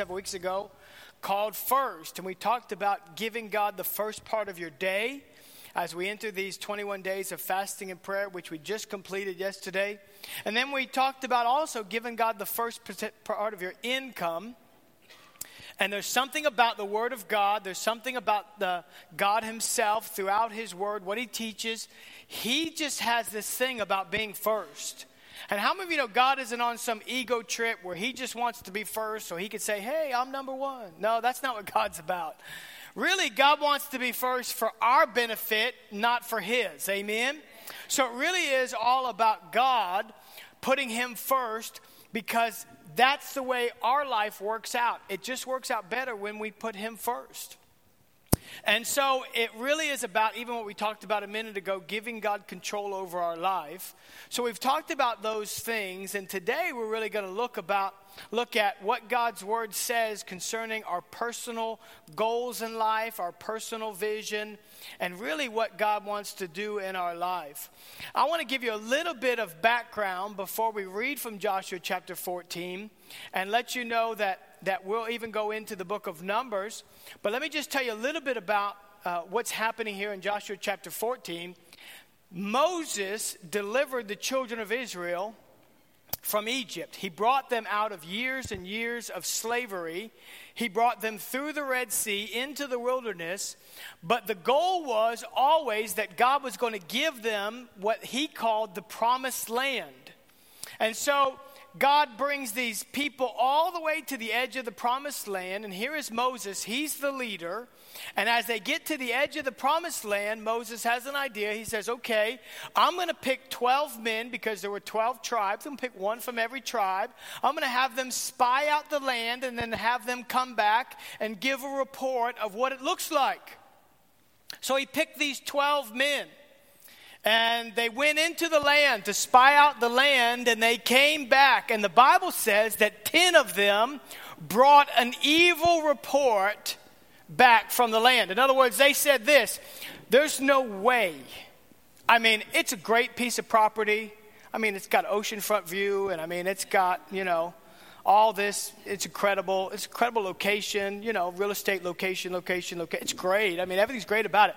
several weeks ago called First. And we talked about giving God the first part of your day as we enter these 21 days of fasting and prayer, which we just completed yesterday. And then we talked about also giving God the first part of your income. And there's something about the Word of God, there's something about the God Himself throughout His Word, what He teaches. He just has this thing about being first. And how many of you know God isn't on some ego trip where He just wants to be first so He could say, hey, I'm number one? No, that's not what God's about. Really, God wants to be first for our benefit, not for His. Amen? So it really is all about God putting Him first because that's the way our life works out. It just works out better when we put Him first. And so it really is about even what we talked about a minute ago giving God control over our life. So we've talked about those things and today we're really going to look about look at what God's word says concerning our personal goals in life, our personal vision, and really what God wants to do in our life. I want to give you a little bit of background before we read from Joshua chapter 14 and let you know that that we'll even go into the book of Numbers. But let me just tell you a little bit about uh, what's happening here in Joshua chapter 14. Moses delivered the children of Israel from Egypt. He brought them out of years and years of slavery. He brought them through the Red Sea into the wilderness. But the goal was always that God was going to give them what he called the promised land. And so God brings these people all the way to the edge of the promised land, and here is Moses. He's the leader. And as they get to the edge of the promised land, Moses has an idea. He says, Okay, I'm going to pick 12 men because there were 12 tribes. I'm going to pick one from every tribe. I'm going to have them spy out the land and then have them come back and give a report of what it looks like. So he picked these 12 men. And they went into the land to spy out the land, and they came back. And the Bible says that 10 of them brought an evil report back from the land. In other words, they said this there's no way. I mean, it's a great piece of property. I mean, it's got oceanfront view, and I mean, it's got, you know, all this. It's incredible. It's incredible location, you know, real estate location, location, location. It's great. I mean, everything's great about it.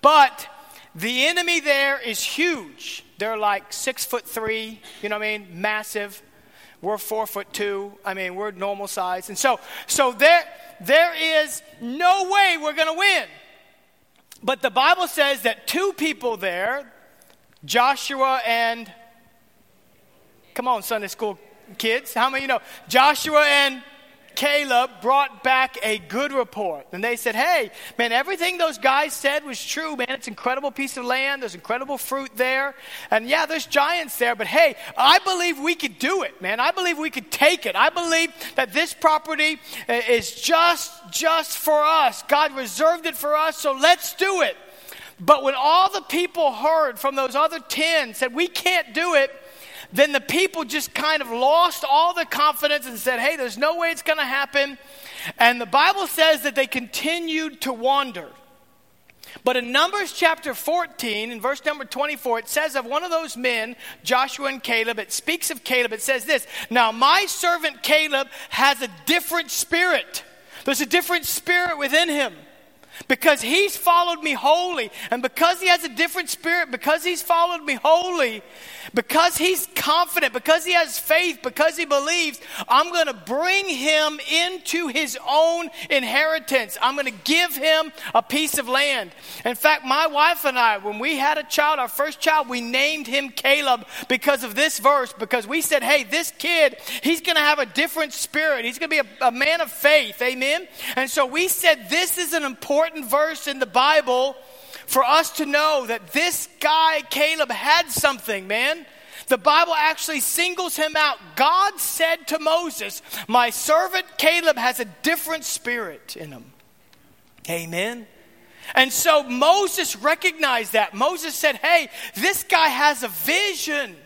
But the enemy there is huge. They're like six foot three, you know what I mean? Massive. We're four foot two. I mean, we're normal size. And so, so there, there is no way we're going to win. But the Bible says that two people there, Joshua and, come on, Sunday school kids, how many you know? Joshua and Caleb brought back a good report. And they said, hey, man, everything those guys said was true, man. It's incredible piece of land. There's incredible fruit there. And yeah, there's giants there. But hey, I believe we could do it, man. I believe we could take it. I believe that this property is just, just for us. God reserved it for us, so let's do it. But when all the people heard from those other 10 said, we can't do it, then the people just kind of lost all the confidence and said, hey, there's no way it's going to happen. And the Bible says that they continued to wander. But in Numbers chapter 14, in verse number 24, it says of one of those men, Joshua and Caleb, it speaks of Caleb. It says this Now, my servant Caleb has a different spirit. There's a different spirit within him because he's followed me wholly. And because he has a different spirit, because he's followed me wholly, because he's confident, because he has faith, because he believes, I'm going to bring him into his own inheritance. I'm going to give him a piece of land. In fact, my wife and I, when we had a child, our first child, we named him Caleb because of this verse, because we said, hey, this kid, he's going to have a different spirit. He's going to be a, a man of faith. Amen? And so we said, this is an important verse in the Bible for us to know that this guy, Caleb, had something, man. The Bible actually singles him out. God said to Moses, My servant Caleb has a different spirit in him. Amen. And so Moses recognized that. Moses said, Hey, this guy has a vision.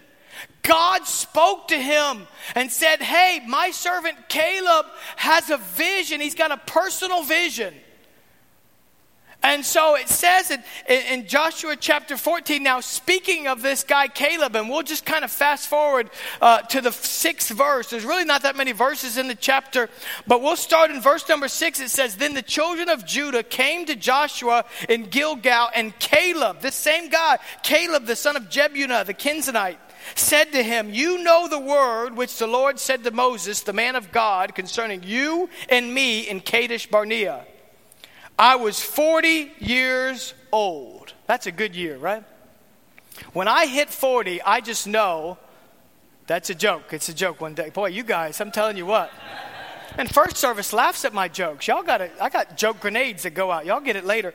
God spoke to him and said, Hey, my servant Caleb has a vision. He's got a personal vision. And so it says in, in, Joshua chapter 14, now speaking of this guy Caleb, and we'll just kind of fast forward uh, to the sixth verse. There's really not that many verses in the chapter, but we'll start in verse number six. It says, Then the children of Judah came to Joshua in Gilgal, and Caleb, this same guy, Caleb, the son of Jephunneh, the Kenizzite, said to him, You know the word which the Lord said to Moses, the man of God, concerning you and me in Kadesh Barnea. I was 40 years old. That's a good year, right? When I hit 40, I just know that's a joke. It's a joke one day. Boy, you guys, I'm telling you what. And first service laughs at my jokes. Y'all got it. I got joke grenades that go out. Y'all get it later.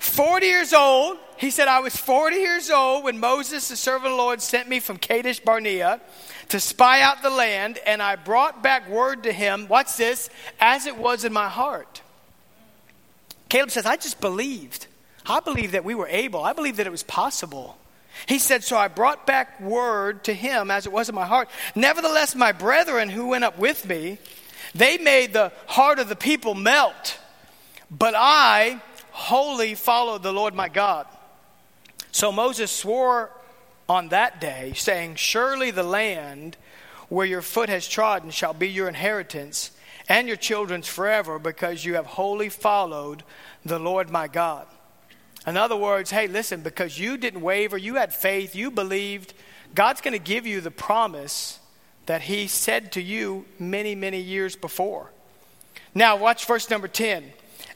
40 years old. He said, I was 40 years old when Moses, the servant of the Lord, sent me from Kadesh Barnea to spy out the land, and I brought back word to him, what's this, as it was in my heart. Caleb says, I just believed. I believed that we were able. I believed that it was possible. He said, So I brought back word to him as it was in my heart. Nevertheless, my brethren who went up with me, they made the heart of the people melt. But I wholly followed the Lord my God. So Moses swore on that day, saying, Surely the land where your foot has trodden shall be your inheritance and your children's forever because you have wholly followed the Lord my God. In other words, hey, listen, because you didn't waver, you had faith, you believed, God's going to give you the promise that He said to you many, many years before. Now, watch verse number 10.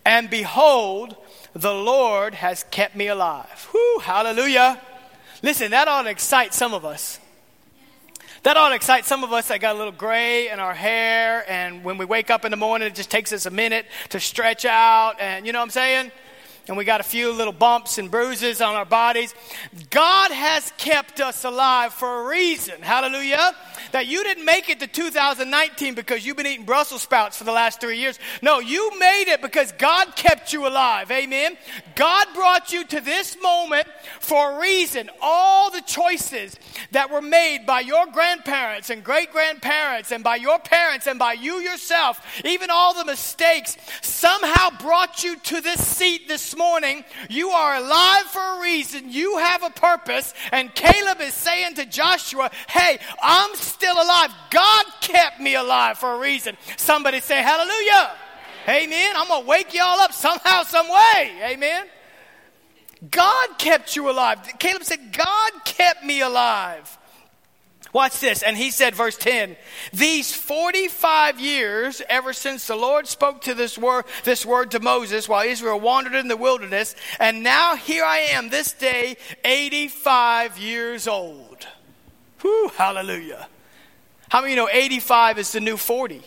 And behold, the Lord has kept me alive. Hallelujah. Listen, that ought to excite some of us. That ought to excite some of us that got a little gray in our hair, and when we wake up in the morning, it just takes us a minute to stretch out, and you know what I'm saying? and we got a few little bumps and bruises on our bodies. God has kept us alive for a reason. Hallelujah. That you didn't make it to 2019 because you've been eating Brussels sprouts for the last three years. No, you made it because God kept you alive. Amen. God brought you to this moment for a reason. All the choices that were made by your grandparents and great grandparents and by your parents and by you yourself, even all the mistakes, somehow brought you to this seat this morning. You are alive for a reason. You have a purpose. And Caleb is saying to Joshua, Hey, I'm still alive. God kept me alive for a reason. Somebody say, Hallelujah. Amen. I'm going to wake y'all up somehow, some way. Amen. God kept you alive. Caleb said, God kept me alive. Watch this. And he said, verse 10, these 45 years, ever since the Lord spoke to this word, this word to Moses while Israel wandered in the wilderness, and now here I am this day, 85 years old. Whew, hallelujah. How many you know 85 is the new 40? Amen.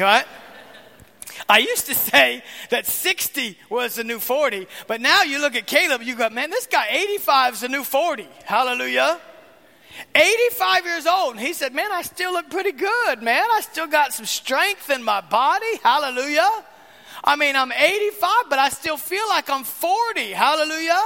Right? I used to say that 60 was the new 40, but now you look at Caleb, you go, man, this guy 85 is the new 40. Hallelujah. 85 years old. And he said, man, I still look pretty good, man. I still got some strength in my body. Hallelujah. I mean, I'm 85, but I still feel like I'm 40. Hallelujah.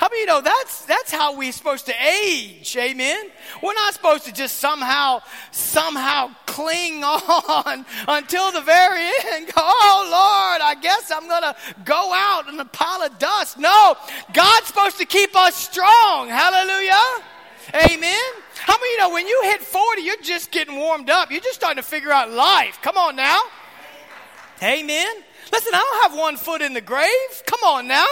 How many you know that's that's how we're supposed to age? Amen. We're not supposed to just somehow somehow cling on until the very end. Go, oh Lord, I guess I'm gonna go out in a pile of dust. No, God's supposed to keep us strong. Hallelujah. Amen. How many you know when you hit 40, you're just getting warmed up. You're just starting to figure out life. Come on now. Amen. Listen, I don't have one foot in the grave. Come on now.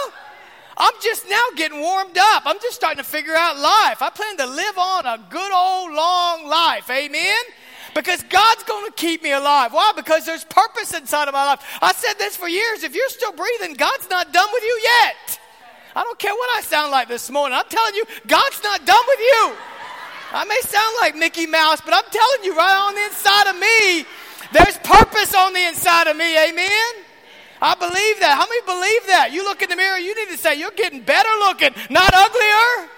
I'm just now getting warmed up. I'm just starting to figure out life. I plan to live on a good old long life. Amen? Because God's going to keep me alive. Why? Because there's purpose inside of my life. I said this for years. If you're still breathing, God's not done with you yet. I don't care what I sound like this morning. I'm telling you, God's not done with you. I may sound like Mickey Mouse, but I'm telling you, right on the inside of me, there's purpose on the inside of me. Amen? I believe that. How many believe that? You look in the mirror, you need to say, You're getting better looking, not uglier.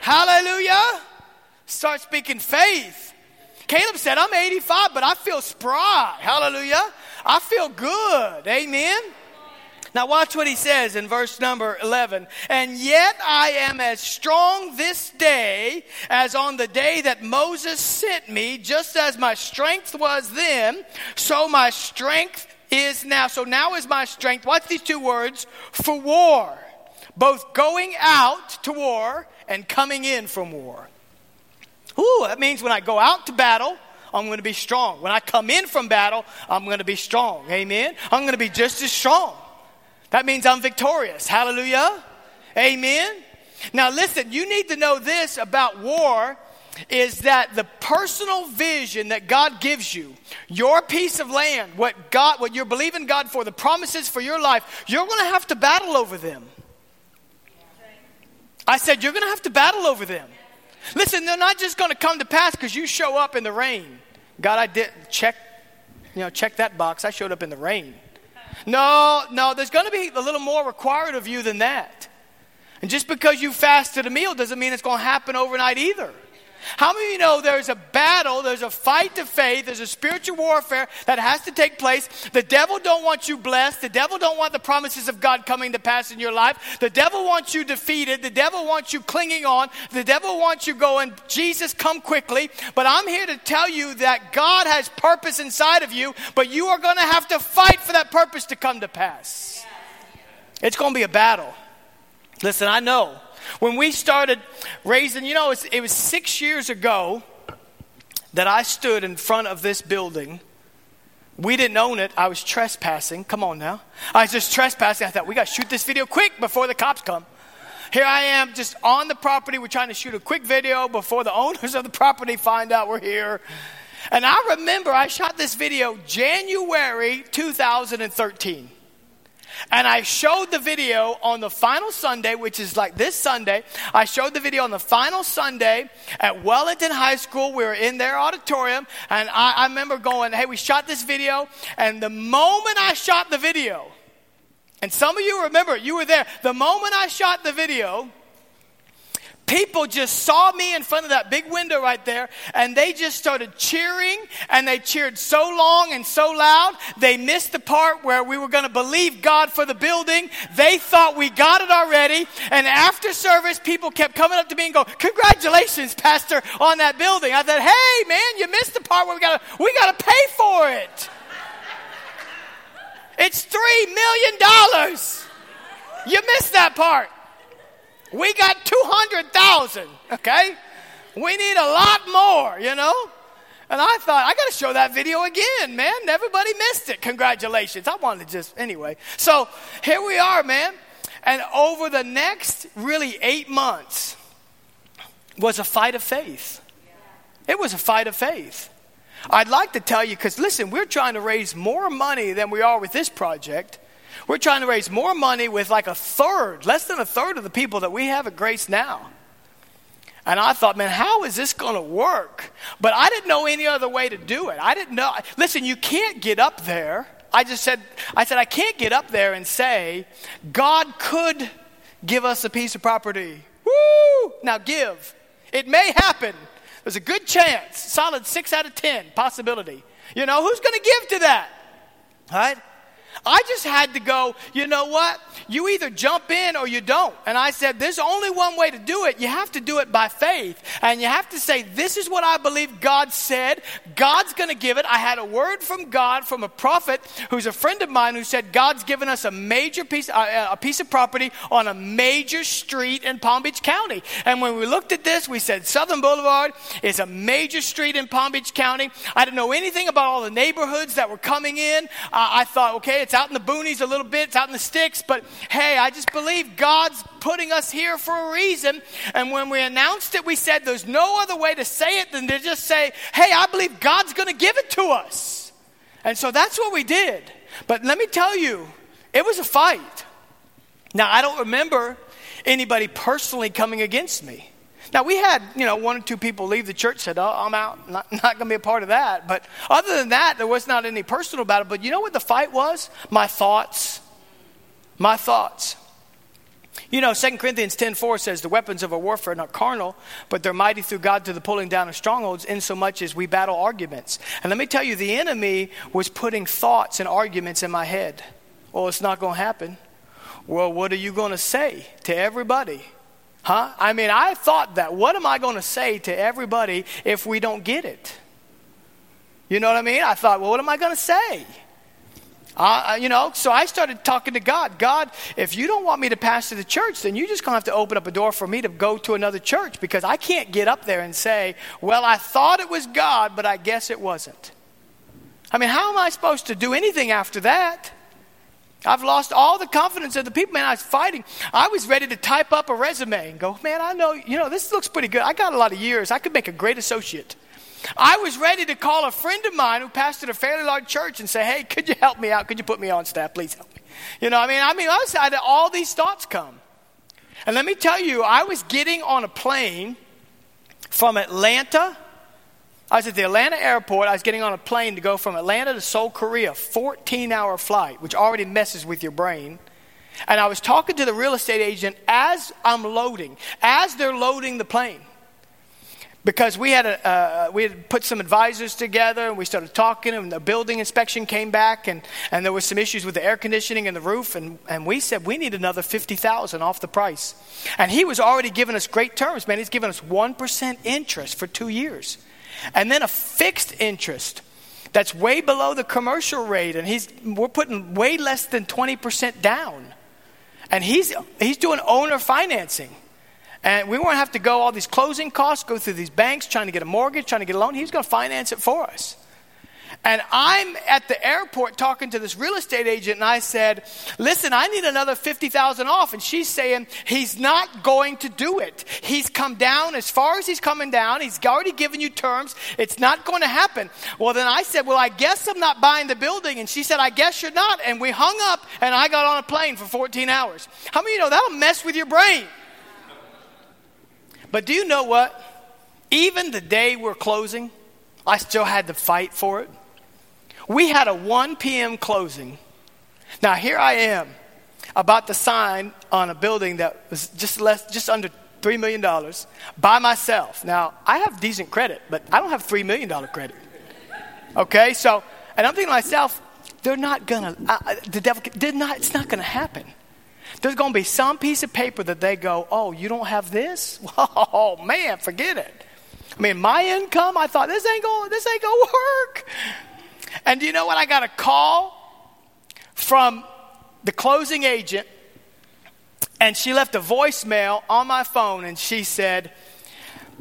Hallelujah. Start speaking faith. Caleb said, I'm 85, but I feel spry. Hallelujah. I feel good. Amen. Now, watch what he says in verse number 11. And yet I am as strong this day as on the day that Moses sent me, just as my strength was then, so my strength is now. So now is my strength. Watch these two words for war. Both going out to war and coming in from war. Ooh, that means when I go out to battle, I'm going to be strong. When I come in from battle, I'm going to be strong. Amen. I'm going to be just as strong. That means I'm victorious. Hallelujah. Amen. Now listen, you need to know this about war is that the personal vision that God gives you, your piece of land, what God what you're believing God for, the promises for your life, you're going to have to battle over them. I said you're going to have to battle over them. Listen, they're not just going to come to pass because you show up in the rain. God, I did check, you know, check that box. I showed up in the rain. No, no, there's going to be a little more required of you than that. And just because you fasted a meal doesn't mean it's going to happen overnight either. How many of you know there's a battle, there's a fight to faith, there's a spiritual warfare that has to take place. The devil don't want you blessed. The devil don't want the promises of God coming to pass in your life. The devil wants you defeated. The devil wants you clinging on. The devil wants you going, Jesus, come quickly. But I'm here to tell you that God has purpose inside of you, but you are going to have to fight for that purpose to come to pass. It's going to be a battle. Listen, I know when we started raising, you know, it was, six years ago that I stood in front of this building. We didn't own it. I was trespassing. Come on now. I was just trespassing. I thought, we got to shoot this video quick before the cops come. Here I am just on the property. We're trying to shoot a quick video before the owners of the property find out we're here. And I remember I shot this video January 2013. And I showed the video on the final Sunday, which is like this Sunday. I showed the video on the final Sunday at Wellington High School. We were in their auditorium, and I, I remember going, Hey, we shot this video. And the moment I shot the video, and some of you remember, you were there, the moment I shot the video, people just saw me in front of that big window right there and they just started cheering and they cheered so long and so loud they missed the part where we were going to believe god for the building. They thought we got it already and after service people kept coming up to me and go congratulations pastor on that building. I thought hey man you missed the part where we got to we got to pay for it. It's three million dollars. You missed that part we got 200,000, okay? We need a lot more, you know? And I thought, I got to show that video again, man. Everybody missed it. Congratulations. I wanted to just, anyway. So here we are, man. And over the next really eight months was a fight of faith. It was a fight of faith. I'd like to tell you, because listen, we're trying to raise more money than we are with this project. We're trying to raise more money with like a third, less than a third of the people that we have at Grace now. And I thought, man, how is this going to work? But I didn't know any other way to do it. I didn't know. Listen, you can't get up there. I just said, I said, I can't get up there and say, God could give us a piece of property. Woo! Now give. It may happen. There's a good chance, solid six out of ten possibility. You know, who's going to give to that? Right? I just had to go, you know what? You either jump in or you don't. And I said, there's only one way to do it. You have to do it by faith. And you have to say, this is what I believe God said. God's going to give it. I had a word from God from a prophet who's a friend of mine who said, God's given us a major piece, uh, a piece of property on a major street in Palm Beach County. And when we looked at this, we said, Southern Boulevard is a major street in Palm Beach County. I didn't know anything about all the neighborhoods that were coming in. Uh, I thought, okay, it's out in the boonies a little bit, it's out in the sticks, but hey, I just believe God's putting us here for a reason. And when we announced it, we said there's no other way to say it than to just say, hey, I believe God's going to give it to us. And so that's what we did. But let me tell you, it was a fight. Now, I don't remember anybody personally coming against me. Now, we had, you know, one or two people leave the church, said, oh, I'm out, not, not going to be a part of that. But other than that, there was not any personal battle. But you know what the fight was? My thoughts. My thoughts. You know, 2 Corinthians 10.4 says, the weapons of our warfare are not carnal, but they're mighty through God to the pulling down of strongholds, insomuch as we battle arguments. And let me tell you, the enemy was putting thoughts and arguments in my head. Well, it's not going to happen. Well, what are you going to say to everybody? Huh? I mean, I thought that. What am I going to say to everybody if we don't get it? You know what I mean? I thought, well, what am I going to say? Uh, you know, so I started talking to God. God, if you don't want me to pastor the church, then you just gonna have to open up a door for me to go to another church because I can't get up there and say, "Well, I thought it was God, but I guess it wasn't." I mean, how am I supposed to do anything after that? I've lost all the confidence of the people. Man, I was fighting. I was ready to type up a resume and go, man, I know, you know, this looks pretty good. I got a lot of years. I could make a great associate. I was ready to call a friend of mine who pastored a fairly large church and say, hey, could you help me out? Could you put me on staff? Please help me. You know, I mean, I mean, I was, I had all these thoughts come. And let me tell you, I was getting on a plane from Atlanta I was at the Atlanta airport. I was getting on a plane to go from Atlanta to Seoul, Korea, 14 hour flight, which already messes with your brain. And I was talking to the real estate agent as I'm loading, as they're loading the plane. Because we had, a, uh, we had put some advisors together and we started talking, and the building inspection came back, and, and there was some issues with the air conditioning and the roof. And, and we said, We need another 50000 off the price. And he was already giving us great terms, man. He's giving us 1% interest for two years and then a fixed interest that's way below the commercial rate, and he's, we're putting way less than 20% down. And he's, he's doing owner financing. And we won't have to go all these closing costs, go through these banks trying to get a mortgage, trying to get a loan. He's going to finance it for us. And I'm at the airport talking to this real estate agent, and I said, Listen, I need another 50000 off. And she's saying, He's not going to do it. He's come down as far as he's coming down. He's already given you terms. It's not going to happen. Well, then I said, Well, I guess I'm not buying the building. And she said, I guess you're not. And we hung up, and I got on a plane for 14 hours. How many of you know that'll mess with your brain? But do you know what? Even the day we're closing, I still had to fight for it. We had a 1 p.m. closing. Now, here I am about to sign on a building that was just less, just under $3 million by myself. Now, I have decent credit, but I don't have $3 million credit. Okay, so, and I'm thinking to myself, they're not gonna, uh the devil, did not, it's not gonna happen. There's gonna be some piece of paper that they go, oh, you don't have this? Oh, man, forget it. I mean, my income, I thought, this ain't gonna, this ain't gonna work. And do you know what? I got a call from the closing agent, and she left a voicemail on my phone, and she said,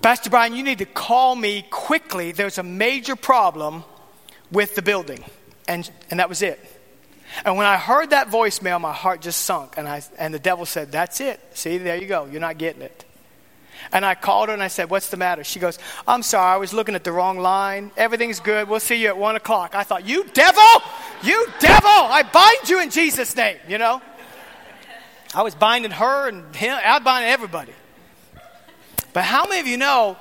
Pastor Brian, you need to call me quickly. There's a major problem with the building. And, and that was it. And when I heard that voicemail, my heart just sunk. And, I, and the devil said, That's it. See, there you go. You're not getting it. And I called her and I said, What's the matter? She goes, I'm sorry, I was looking at the wrong line. Everything's good. We'll see you at one o'clock. I thought, You devil! You devil! I bind you in Jesus' name, you know? I was binding her and him, I binding everybody. But how many of you know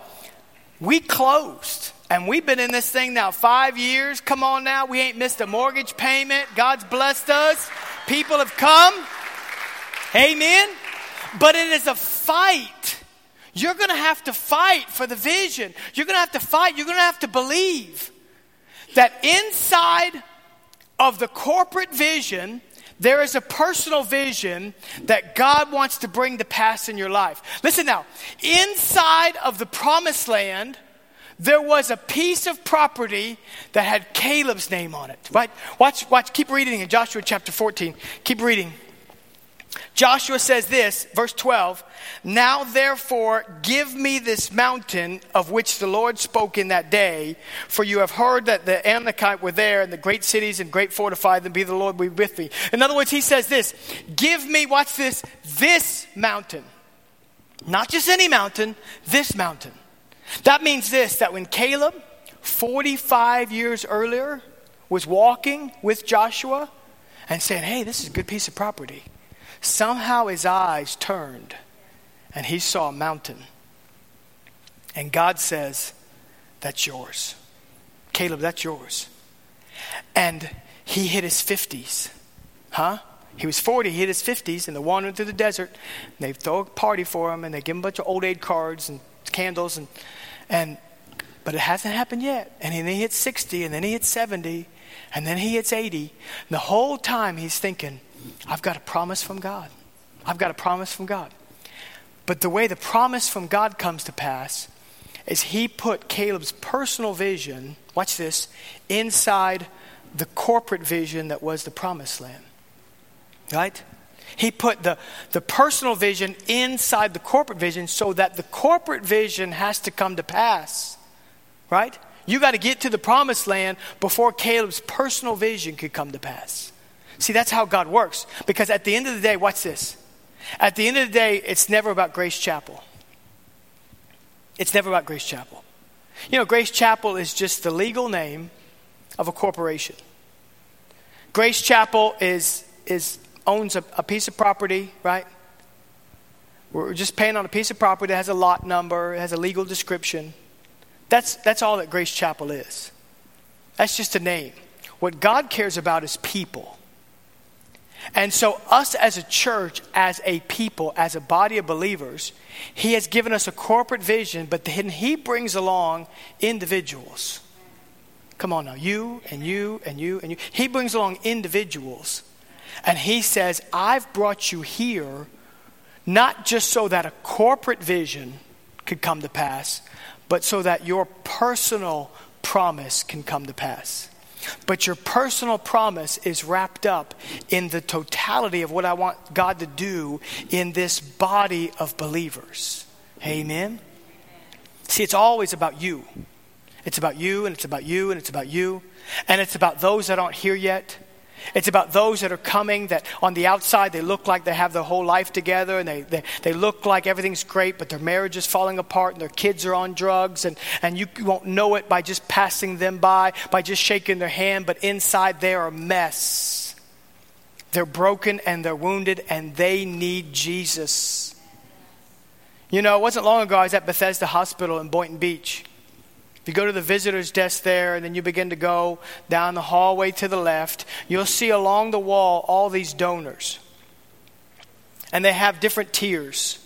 we closed and we've been in this thing now five years? Come on now, we ain't missed a mortgage payment. God's blessed us. People have come. Amen. But it is a fight you're going to have to fight for the vision. You're going to have to fight. You're going to have to believe that inside of the corporate vision, there is a personal vision that God wants to bring to pass in your life. Listen now, inside of the promised land, there was a piece of property that had Caleb's name on it. Right? Watch, watch, keep reading in Joshua chapter 14. Keep reading. Joshua says this, verse 12 Now therefore give me this mountain of which the Lord spoke in that day, for you have heard that the Amalekite were there, and the great cities and great fortified them, be the Lord be with me. In other words, he says this Give me, watch this, this mountain. Not just any mountain, this mountain. That means this that when Caleb, 45 years earlier, was walking with Joshua and saying, Hey, this is a good piece of property Somehow his eyes turned and he saw a mountain. And God says, That's yours. Caleb, that's yours. And he hit his 50s. Huh? He was 40, he hit his 50s, and they're wandering through the desert. they throw a party for him, and they give him a bunch of old aid cards and candles. And, and, but it hasn't happened yet. And then he hits 60, and then he hits 70, and then he hits 80. And the whole time he's thinking, I've got a promise from God. I've got a promise from God. But the way the promise from God comes to pass is he put Caleb's personal vision, watch this, inside the corporate vision that was the promised land. Right? He put the, the personal vision inside the corporate vision so that the corporate vision has to come to pass. Right? You got to get to the promised land before Caleb's personal vision could come to pass. See, that's how God works. Because at the end of the day, what's this? At the end of the day, it's never about Grace Chapel. It's never about Grace Chapel. You know, Grace Chapel is just the legal name of a corporation. Grace Chapel is, is owns a, a piece of property, right? We're just paying on a piece of property that has a lot number, it has a legal description. That's, that's all that Grace Chapel is. That's just a name. What God cares about is people. And so, us as a church, as a people, as a body of believers, He has given us a corporate vision, but then He brings along individuals. Come on now, you and you and you and you. He brings along individuals and he says, I've brought you here not just so that a corporate vision could come to pass, but so that your personal promise can come to pass. But your personal promise is wrapped up in the totality of what I want God to do in this body of believers. Amen? See, it's always about you. It's about you, and it's about you, and it's about you. And it's about those that aren't here yet. It's about those that are coming that on the outside they look like they have their whole life together and they, they, they look like everything's great, but their marriage is falling apart and their kids are on drugs and, and you won't know it by just passing them by, by just shaking their hand, but inside they're a mess. They're broken and they're wounded and they need Jesus. You know, it wasn't long ago I was at Bethesda Hospital in Boynton Beach. If you go to the visitor's desk there and then you begin to go down the hallway to the left, you'll see along the wall all these donors. And they have different tiers.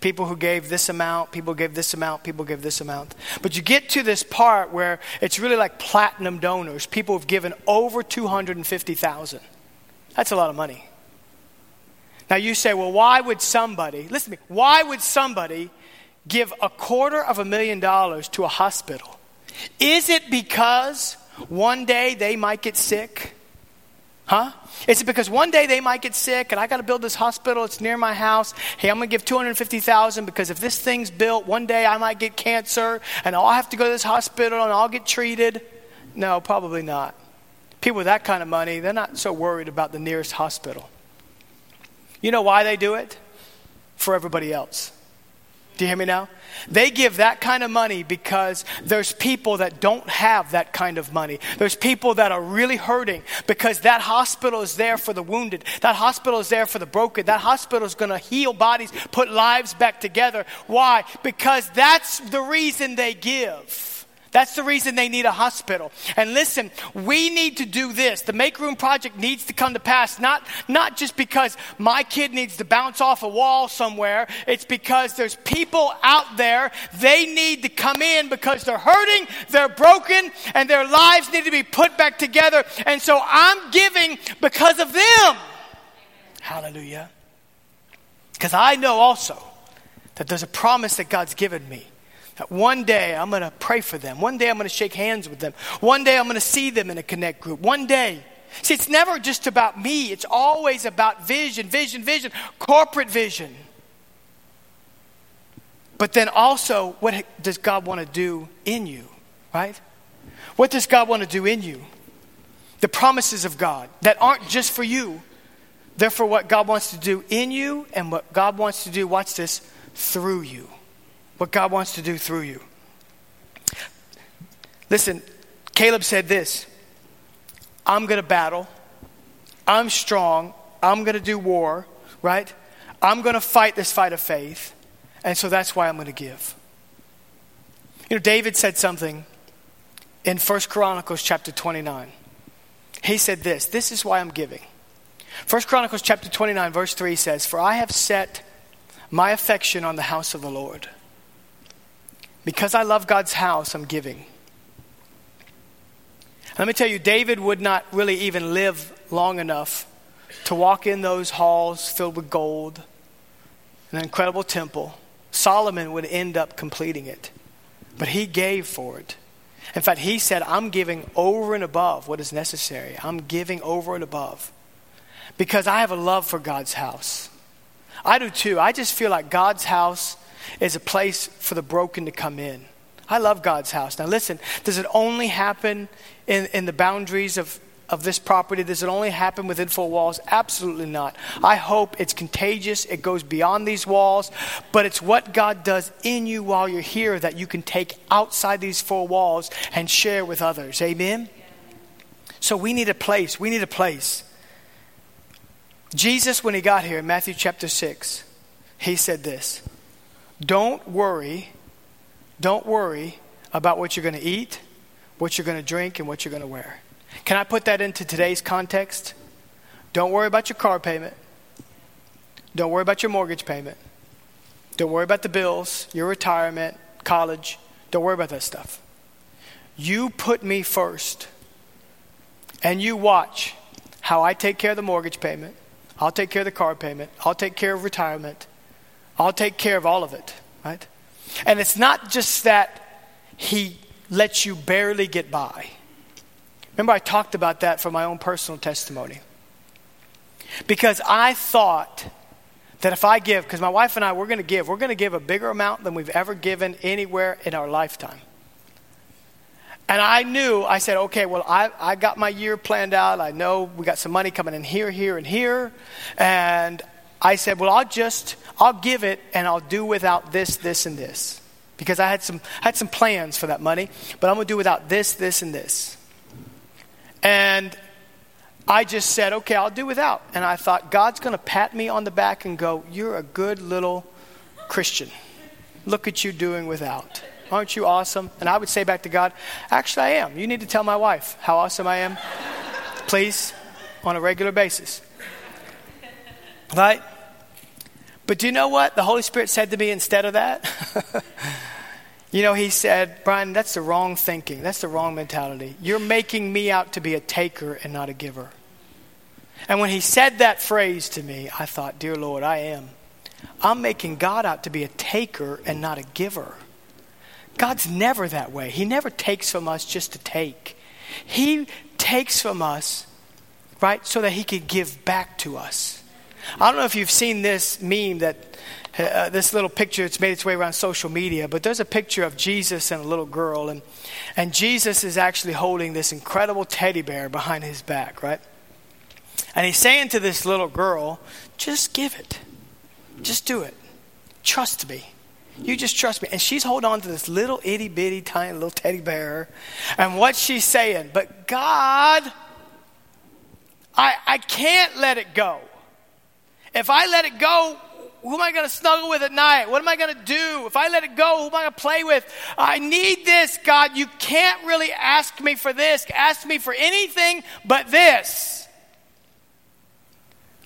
People who gave this amount, people gave this amount, people gave this amount. But you get to this part where it's really like platinum donors. People have given over 250,000. That's a lot of money. Now you say, well, why would somebody, listen to me, why would somebody give a quarter of a million dollars to a hospital? Is it because one day they might get sick? Huh? Is it because one day they might get sick and I got to build this hospital? It's near my house. Hey, I'm going to give 250,000 because if this thing's built, one day I might get cancer and I'll have to go to this hospital and I'll get treated. No, probably not. People with that kind of money, they're not so worried about the nearest hospital. You know why they do it? For everybody else. Do you hear me now? They give that kind of money because there's people that don't have that kind of money. There's people that are really hurting because that hospital is there for the wounded. That hospital is there for the broken. That hospital is going to heal bodies, put lives back together. Why? Because that's the reason they give. That's the reason they need a hospital. And listen, we need to do this. The Make Room Project needs to come to pass, not, not just because my kid needs to bounce off a wall somewhere. It's because there's people out there, they need to come in because they're hurting, they're broken, and their lives need to be put back together. And so I'm giving because of them. Hallelujah. Because I know also that there's a promise that God's given me one day I'm going to pray for them. One day I'm going to shake hands with them. One day I'm going to see them in a connect group. One day. See, it's never just about me, it's always about vision, vision, vision, corporate vision. But then also, what does God want to do in you, right? What does God want to do in you? The promises of God that aren't just for you, they're for what God wants to do in you and what God wants to do, watch this, through you what God wants to do through you. Listen, Caleb said this I'm going to battle, I'm strong, I'm going to do war, right? I'm going to fight this fight of faith, and so that's why I'm going to give. You know, David said something in First Chronicles chapter 29. He said this This is why I'm giving. First Chronicles chapter 29, verse 3 says, For I have set my affection on the house of the Lord. Because I love God's house, I'm giving. Let me tell you, David would not really even live long enough to walk in those halls filled with gold, an incredible temple. Solomon would end up completing it, but he gave for it. In fact, he said, I'm giving over and above what is necessary. I'm giving over and above because I have a love for God's house. I do too. I just feel like God's house is a place for the broken to come in. I love God's house. Now, listen, does it only happen in, in the boundaries of, of this property? Does it only happen within four walls? Absolutely not. I hope it's contagious, it goes beyond these walls, but it's what God does in you while you're here that you can take outside these four walls and share with others. Amen? So we need a place. We need a place. Jesus, when he got here in Matthew chapter 6, he said this Don't worry, don't worry about what you're going to eat, what you're going to drink, and what you're going to wear. Can I put that into today's context? Don't worry about your car payment. Don't worry about your mortgage payment. Don't worry about the bills, your retirement, college. Don't worry about that stuff. You put me first, and you watch how I take care of the mortgage payment, I'll take care of the car payment. I'll take care of retirement. I'll take care of all of it, right? And it's not just that he lets you barely get by. Remember, I talked about that from my own personal testimony. Because I thought that if I give, because my wife and I, we're going to give, we're going to give a bigger amount than we've ever given anywhere in our lifetime. And I knew, I said, okay, well, I, I got my year planned out. I know we got some money coming in here, here, and here. And I said, well, I'll just, I'll give it and I'll do without this, this, and this. Because I had some, had some plans for that money, but I'm going to do without this, this, and this. And I just said, okay, I'll do without. And I thought, God's going to pat me on the back and go, you're a good little Christian. Look at you doing without. Aren't you awesome? And I would say back to God, Actually, I am. You need to tell my wife how awesome I am, please, on a regular basis. Right? But do you know what the Holy Spirit said to me instead of that? you know, He said, Brian, that's the wrong thinking. That's the wrong mentality. You're making me out to be a taker and not a giver. And when He said that phrase to me, I thought, Dear Lord, I am. I'm making God out to be a taker and not a giver. God's never that way. He never takes from us just to take. He takes from us, right, so that He could give back to us. I don't know if you've seen this meme that uh, this little picture it's made its way around social media but there's a picture of jesus and a little girl and, and jesus is actually holding this incredible teddy bear behind his back right and he's saying to this little girl just give it just do it trust me you just trust me. And she's holding on to this little itty bitty tiny little teddy bear. And what she's saying, but God, I, I can't let it go. If I let it go, who am I going to snuggle with at night? What am I going to do? If I let it go, who am I going to play with? I need this, God. You can't really ask me for this. Ask me for anything but this.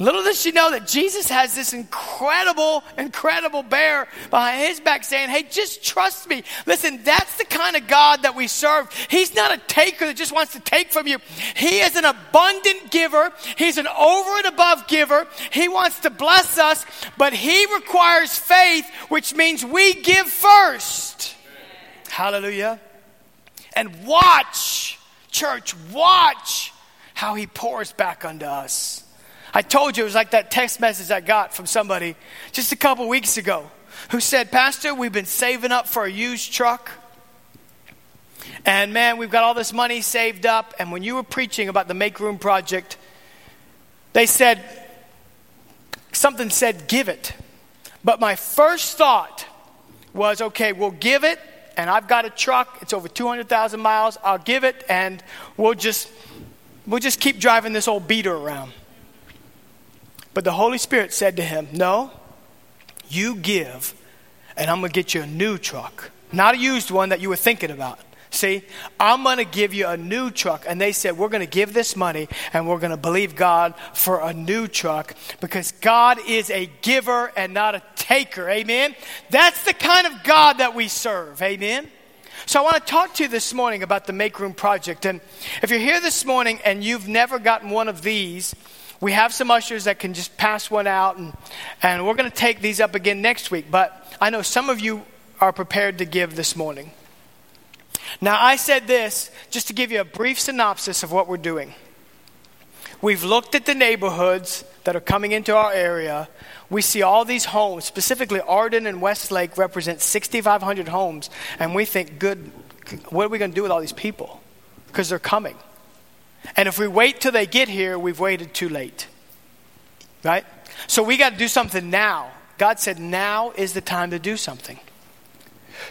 Little does she know that Jesus has this incredible, incredible bear behind his back saying, Hey, just trust me. Listen, that's the kind of God that we serve. He's not a taker that just wants to take from you. He is an abundant giver. He's an over and above giver. He wants to bless us, but he requires faith, which means we give first. Hallelujah. And watch, church, watch how he pours back unto us. I told you it was like that text message I got from somebody just a couple weeks ago who said, Pastor, we've been saving up for a used truck. And man, we've got all this money saved up. And when you were preaching about the Make Room Project, they said, something said, give it. But my first thought was, okay, we'll give it. And I've got a truck. It's over 200,000 miles. I'll give it and we'll just, we'll just keep driving this old beater around. But the Holy Spirit said to him, No, you give, and I'm going to get you a new truck. Not a used one that you were thinking about. See, I'm going to give you a new truck. And they said, We're going to give this money and we're going to believe God for a new truck because God is a giver and not a taker. Amen. That's the kind of God that we serve. Amen. So I want to talk to you this morning about the Make Room Project. And if you're here this morning and you've never gotten one of these, we have some ushers that can just pass one out, and, and we're going to take these up again next week. But I know some of you are prepared to give this morning. Now, I said this just to give you a brief synopsis of what we're doing. We've looked at the neighborhoods that are coming into our area. We see all these homes, specifically Arden and Westlake represent 6,500 homes, and we think, good, what are we going to do with all these people? Because they're coming. And if we wait till they get here, we've waited too late. Right? So we got to do something now. God said, now is the time to do something.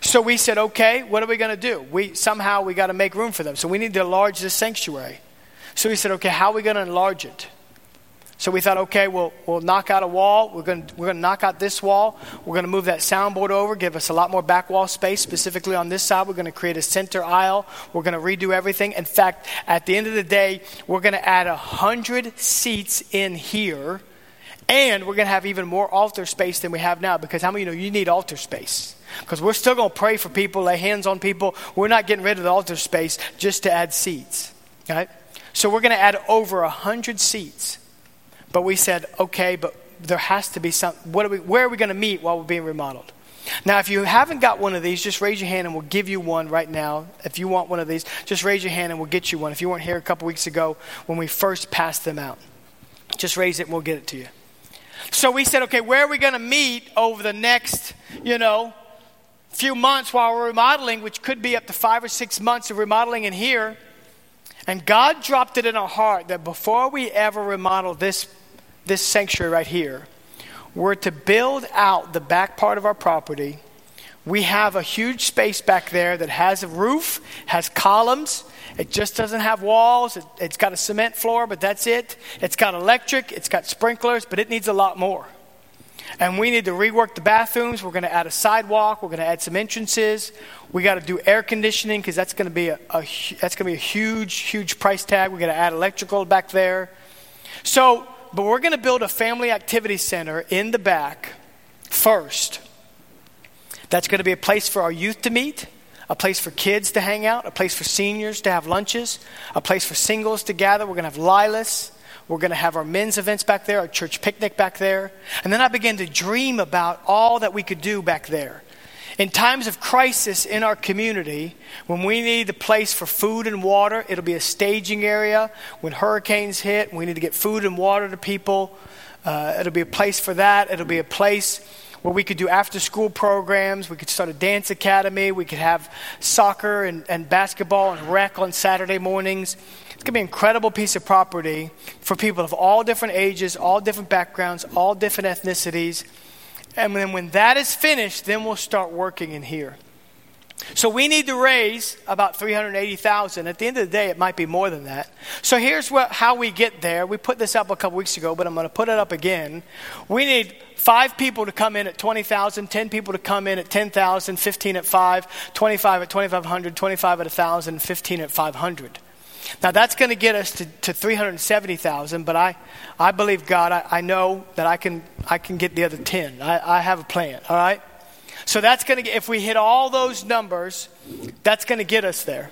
So we said, okay, what are we going to do? We somehow we got to make room for them. So we need to enlarge this sanctuary. So we said, okay, how are we going to enlarge it? So we thought, okay, we'll, we'll knock out a wall. We're going we're gonna knock out this wall. We're going to move that soundboard over, give us a lot more back wall space, specifically on this side. We're going to create a center aisle. We're going to redo everything. In fact, at the end of the day, we're going to add 100 seats in here, and we're going to have even more altar space than we have now because how many of you know you need altar space? Because we're still going to pray for people, lay hands on people. We're not getting rid of the altar space just to add seats. Right? So we're going to add over 100 seats. But we said, okay, but there has to be some. What are we, where are we going to meet while we're being remodeled? Now, if you haven't got one of these, just raise your hand and we'll give you one right now. If you want one of these, just raise your hand and we'll get you one. If you weren't here a couple weeks ago when we first passed them out, just raise it and we'll get it to you. So we said, okay, where are we going to meet over the next, you know, few months while we're remodeling, which could be up to five or six months of remodeling in here? And God dropped it in our heart that before we ever remodel this, this sanctuary right here, we're to build out the back part of our property. We have a huge space back there that has a roof, has columns. It just doesn't have walls. It, has got a cement floor, but that's it. It's got electric, it's got sprinklers, but it needs a lot more. And we need to rework the bathrooms. We're going to add a sidewalk. We're going to add some entrances. We got to do air conditioning because that's going to be a, a that's going to be a huge, huge price tag. We're going to add electrical back there. So, but we're going to build a family activity center in the back first. That's going to be a place for our youth to meet, a place for kids to hang out, a place for seniors to have lunches, a place for singles to gather. We're going to have Lilas. We're going to have our men's events back there, our church picnic back there. And then I began to dream about all that we could do back there. In times of crisis in our community, when we need a place for food and water, it'll be a staging area. When hurricanes hit, we need to get food and water to people. Uh, it'll be a place for that. It'll be a place where we could do after school programs. We could start a dance academy. We could have soccer and, and basketball and rec on Saturday mornings. It's going to be an incredible piece of property for people of all different ages, all different backgrounds, all different ethnicities. And then when that is finished, then we'll start working in here. So we need to raise about 380,000. At the end of the day, it might be more than that. So here's what, how we get there. We put this up a couple weeks ago, but I'm going to put it up again. We need five people to come in at 20,000, 10 people to come in at 10,000, 15 at 5, 25 at 2,500, 25 at 1,000, 15 at 500. Now that's going to get us to, to 370,000, but I, I believe God, I, I know that I can, I can get the other 10. I, I have a plan, all right? So that's going to get, if we hit all those numbers, that's going to get us there.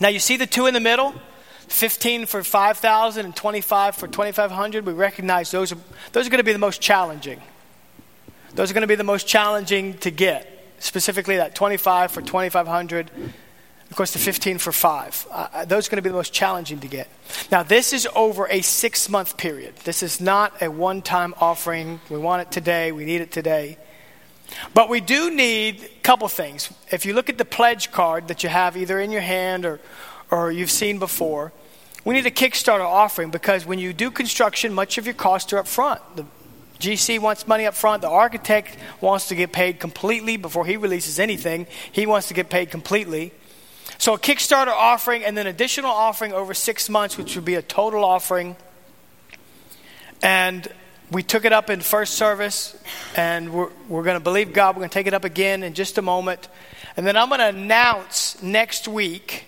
Now you see the two in the middle? 15 for 5,000 and 25 for 2,500. We recognize those are, those are going to be the most challenging. Those are going to be the most challenging to get, specifically that 25 for 2,500 of course, the 15 for five. Uh, uh those are going to be the most challenging to get. Now, this is over a six month period. This is not a one time offering. We want it today. We need it today. But we do need a couple things. If you look at the pledge card that you have either in your hand or, or you've seen before, we need a Kickstarter offering because when you do construction, much of your costs are up front. The GC wants money up front. The architect wants to get paid completely before he releases anything. He wants to get paid completely. So a Kickstarter offering and then additional offering over six months, which would be a total offering. And we took it up in first service, and we're, we're going to believe God. We're going to take it up again in just a moment. And then I'm going to announce next week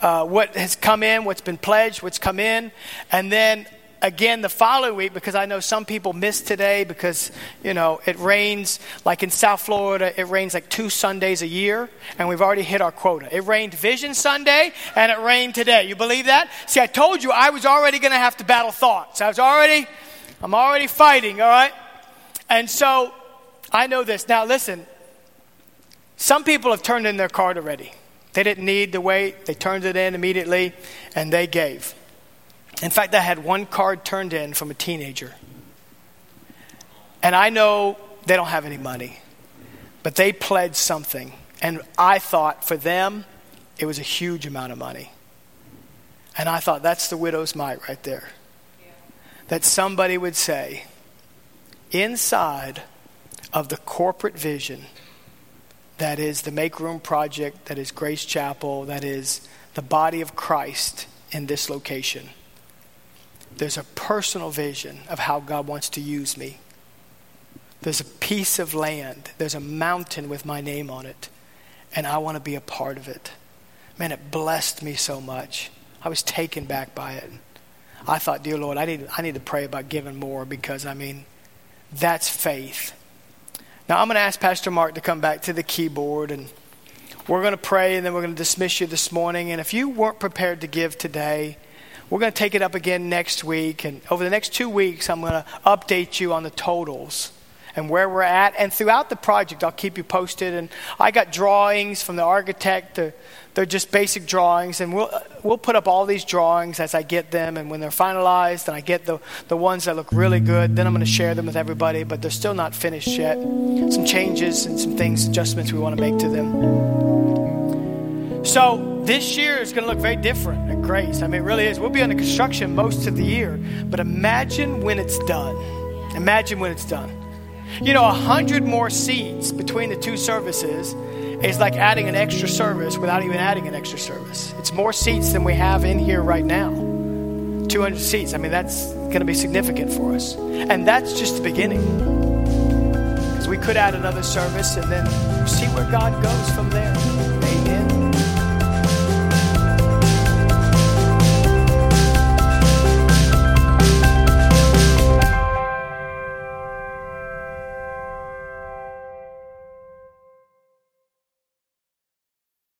uh, what has come in, what's been pledged, what's come in. And then again the following week because I know some people missed today because, you know, it rains. Like in South Florida, it rains like two Sundays a year, and we've already hit our quota. It rained Vision Sunday, and it rained today. You believe that? See, I told you I was already going to have to battle thoughts. I was already, I'm already fighting, all right? And so I know this. Now, listen, some people have turned in their card already. They didn't need to wait. They turned it in immediately and they gave. In fact, I had one card turned in from a teenager. And I know they don't have any money, but they pledged something. And I thought for them, it was a huge amount of money. And I thought that's the widow's mite right there. That somebody would say, inside of the corporate vision that is the Make Room Project, that is Grace Chapel, that is the body of Christ in this location. There's a personal vision of how God wants to use me. There's a piece of land, there's a mountain with my name on it, and I want to be a part of it. Man, it blessed me so much. I was taken back by it. I thought, dear Lord, I need, I need to pray about giving more because, I mean, that's faith. Now, I'm going to ask Pastor Mark to come back to the keyboard and we're going to pray and then we're going to dismiss you this morning. And if you weren't prepared to give today, we're going to take it up again next week. And over the next two weeks, I'm going to update you on the totals and where we're at. And throughout the project, I'll keep you posted. And I got drawings from the architect. To, they're just basic drawings. And we'll, we'll put up all these drawings as I get them. And when they're finalized and I get the, the ones that look really good, then I'm going to share them with everybody. But they're still not finished yet. Some changes and some things, adjustments we want to make to them. So this year is going to look very different at Grace. I mean, it really is. We'll be under construction most of the year. But imagine when it's done. Imagine when it's done. You know, a hundred more seats between the two services is like adding an extra service without even adding an extra service. It's more seats than we have in here right now. 200 seats. I mean, that's going to be significant for us. And that's just the beginning. Because we could add another service and then see where God goes from there.